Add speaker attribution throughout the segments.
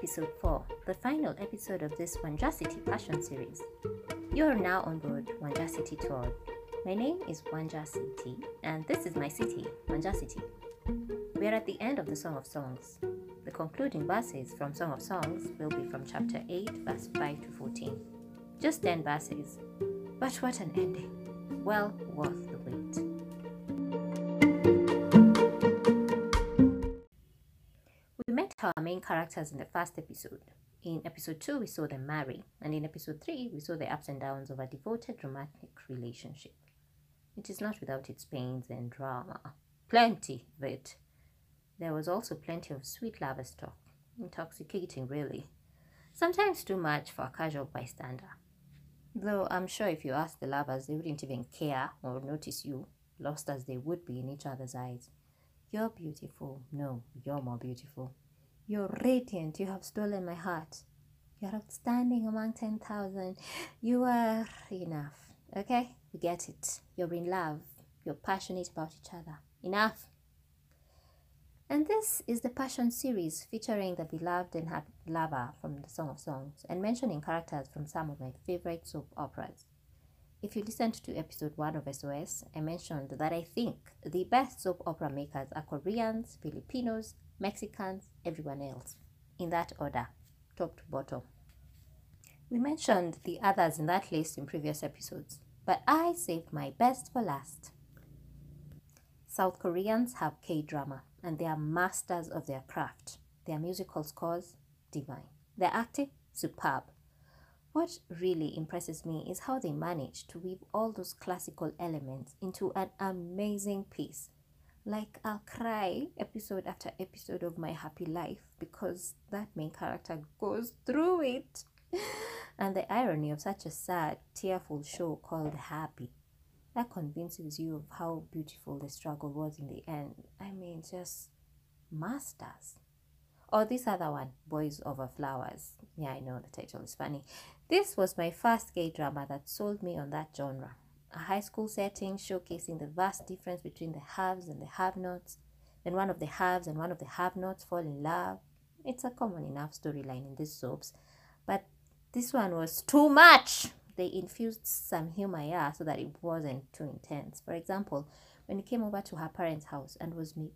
Speaker 1: episode 4, the final episode of this Wanjacity Passion series. You are now on board Wanjacity Tour. My name is Wanja City, and this is my city, Wanjacity. We are at the end of the Song of Songs. The concluding verses from Song of Songs will be from chapter 8, verse 5 to 14. Just 10 verses, but what an ending! Well worth the wait. Our main characters in the first episode. In episode 2, we saw them marry, and in episode 3, we saw the ups and downs of a devoted romantic relationship. It is not without its pains and drama. Plenty of it. There was also plenty of sweet lovers' talk. Intoxicating, really. Sometimes too much for a casual bystander. Though I'm sure if you asked the lovers, they wouldn't even care or notice you, lost as they would be in each other's eyes. You're beautiful. No, you're more beautiful. You're radiant. You have stolen my heart. You're outstanding among 10,000. You are enough. Okay? We get it. You're in love. You're passionate about each other. Enough. And this is the Passion series featuring the beloved and happy lover from the Song of Songs and mentioning characters from some of my favorite soap operas. If you listened to episode 1 of SOS, I mentioned that I think the best soap opera makers are Koreans, Filipinos, Mexicans, everyone else. In that order, top to bottom. We mentioned the others in that list in previous episodes, but I saved my best for last. South Koreans have K drama and they are masters of their craft. Their musical scores, divine. Their acting, superb. What really impresses me is how they manage to weave all those classical elements into an amazing piece. Like, I'll cry episode after episode of my happy life because that main character goes through it. and the irony of such a sad, tearful show called Happy that convinces you of how beautiful the struggle was in the end. I mean, just masters. Or this other one, Boys Over Flowers. Yeah, I know the title is funny. This was my first K drama that sold me on that genre. A high school setting showcasing the vast difference between the haves and the have nots. Then one of the haves and one of the have nots fall in love. It's a common enough storyline in these soaps, but this one was too much they infused some humor yeah so that it wasn't too intense for example when he came over to her parents house and was me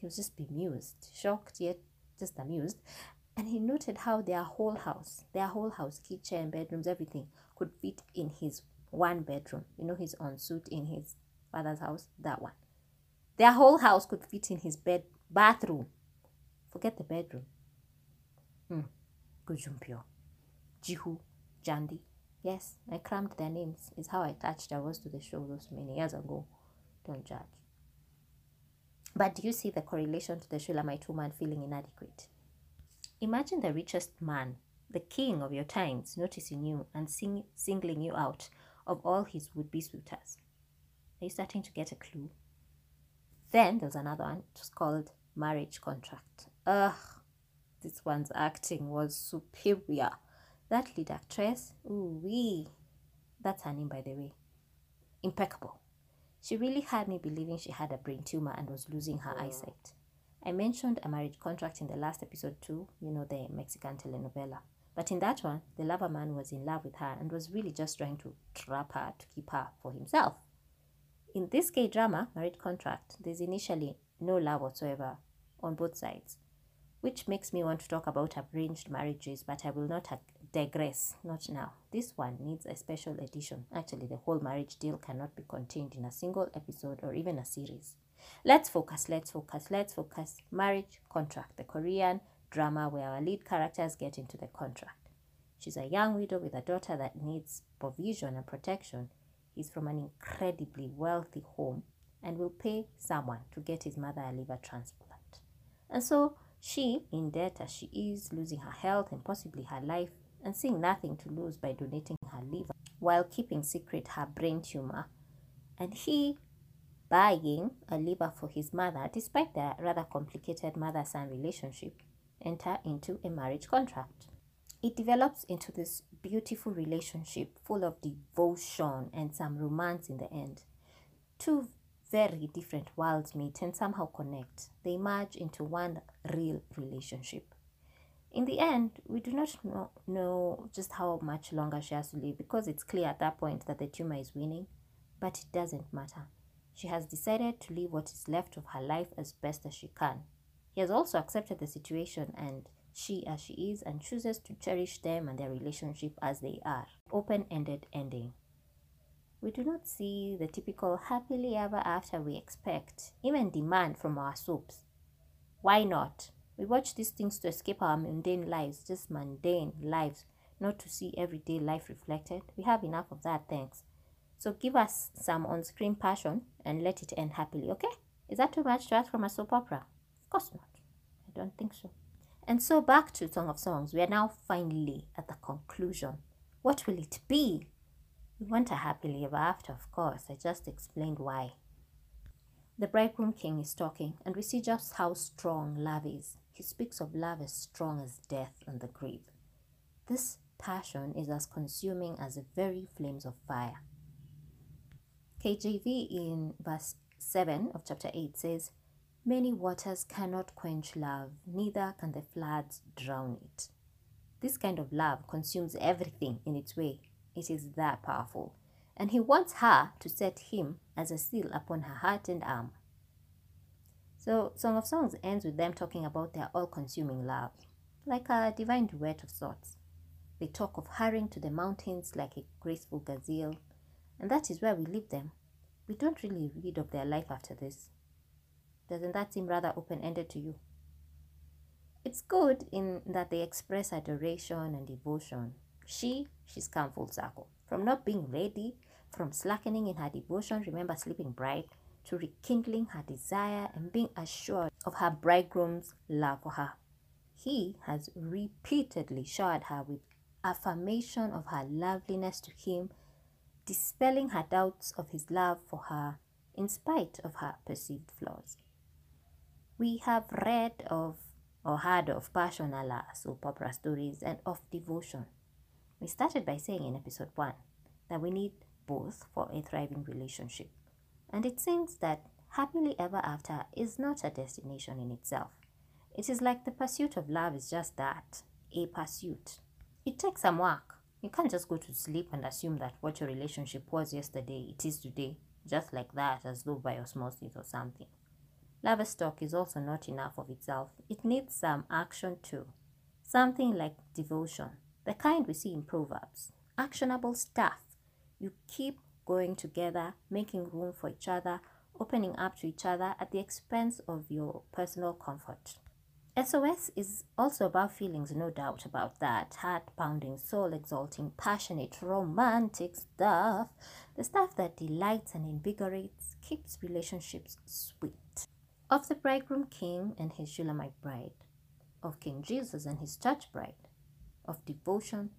Speaker 1: he was just bemused shocked yet just amused and he noted how their whole house their whole house kitchen bedrooms everything could fit in his one bedroom you know his ensuite in his father's house that one their whole house could fit in his bed bathroom forget the bedroom hmm. Gu Jun-pyo, Jihu, Jandi, Yes, I crammed their names. It's how I attached I was to the show those many years ago. Don't judge. But do you see the correlation to the Shulamite woman feeling inadequate? Imagine the richest man, the king of your times, noticing you and sing- singling you out of all his would be suitors. Are you starting to get a clue? Then there's another one. It was called Marriage Contract. Ugh, this one's acting was superior. That lead actress, Uee, that's her name by the way, impeccable. She really had me believing she had a brain tumor and was losing her eyesight. I mentioned a marriage contract in the last episode too, you know, the Mexican telenovela. But in that one, the lover man was in love with her and was really just trying to trap her to keep her for himself. In this K drama, Marriage Contract, there's initially no love whatsoever on both sides, which makes me want to talk about arranged marriages, but I will not digress, not now. This one needs a special edition. Actually, the whole marriage deal cannot be contained in a single episode or even a series. Let's focus, let's focus, let's focus. Marriage contract, the Korean drama where our lead characters get into the contract. She's a young widow with a daughter that needs provision and protection. He's from an incredibly wealthy home and will pay someone to get his mother a liver transplant. And so she, in debt as she is, losing her health and possibly her life, and seeing nothing to lose by donating her liver while keeping secret her brain tumor, and he buying a liver for his mother despite their rather complicated mother son relationship, enter into a marriage contract. It develops into this beautiful relationship full of devotion and some romance in the end. Two very different worlds meet and somehow connect. They merge into one real relationship. In the end, we do not know, just how much longer she has to live because it's clear at that point that the tumor is winning, but it doesn't matter. She has decided to live what is left of her life as best as she can. He has also accepted the situation and she as she is and chooses to cherish them and their relationship as they are. Open ended ending. We do not see the typical happily ever after we expect, even demand from our soaps. Why not? We watch these things to escape our mundane lives, just mundane lives, not to see everyday life reflected. We have enough of that, thanks. So give us some on screen passion and let it end happily, okay? Is that too much to ask from a soap opera? Of course not. I don't think so. And so back to Song of Songs, we are now finally at the conclusion. What will it be? We want a happily ever after, of course. I just explained why. The bridegroom king is talking, and we see just how strong love is. He speaks of love as strong as death and the grave. This passion is as consuming as the very flames of fire. KJV in verse 7 of chapter 8 says, Many waters cannot quench love, neither can the floods drown it. This kind of love consumes everything in its way. It is that powerful and he wants her to set him as a seal upon her heart and arm. So, Song of Songs ends with them talking about their all consuming love, like a divine duet of sorts. They talk of hurrying to the mountains like a graceful gazelle, and that is where we leave them. We don't really read of their life after this. Doesn't that seem rather open ended to you? It's good in that they express adoration and devotion. She, she's come full circle. From not being ready from slackening in her devotion, remember sleeping bright, to rekindling her desire and being assured of her bridegroom's love for her. He has repeatedly showered her with affirmation of her loveliness to him, dispelling her doubts of his love for her in spite of her perceived flaws. We have read of or heard of passion a uh, la soap opera stories and of devotion. We started by saying in episode 1 that we need both for a thriving relationship. And it seems that happily ever after is not a destination in itself. It is like the pursuit of love is just that a pursuit. It takes some work. You can't just go to sleep and assume that what your relationship was yesterday, it is today, just like that, as though by osmosis or something. Lover's talk is also not enough of itself. It needs some action too. Something like devotion, the kind we see in Proverbs. Actionable stuff you keep going together, making room for each other, opening up to each other at the expense of your personal comfort. SOS is also about feelings, no doubt about that. Heart pounding, soul exalting, passionate, romantic stuff. The stuff that delights and invigorates, keeps relationships sweet. Of the bridegroom king and his Shulamite bride, of King Jesus and his church bride, of devotion,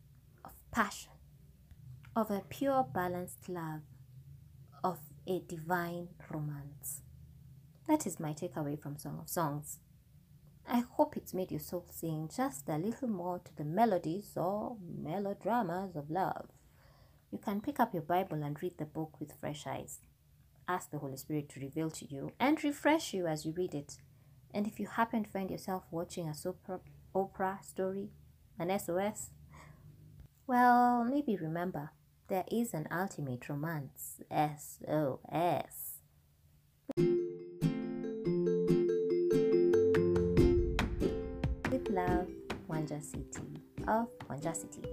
Speaker 1: of passion, of a pure, balanced love, of a divine romance. That is my takeaway from Song of Songs. I hope it's made your soul sing just a little more to the melodies or melodramas of love. You can pick up your Bible and read the book with fresh eyes. Ask the Holy Spirit to reveal to you and refresh you as you read it. And if you happen to find yourself watching a soap opera story, an SOS, well, maybe remember there is an ultimate romance. SOS. With love, Wanja City of Wanja City,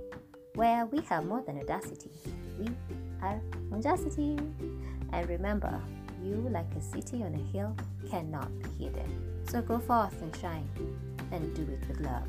Speaker 1: where we have more than audacity. We are Wanja City. And remember, you, like a city on a hill, cannot be hidden. So go forth and shine and do it with love.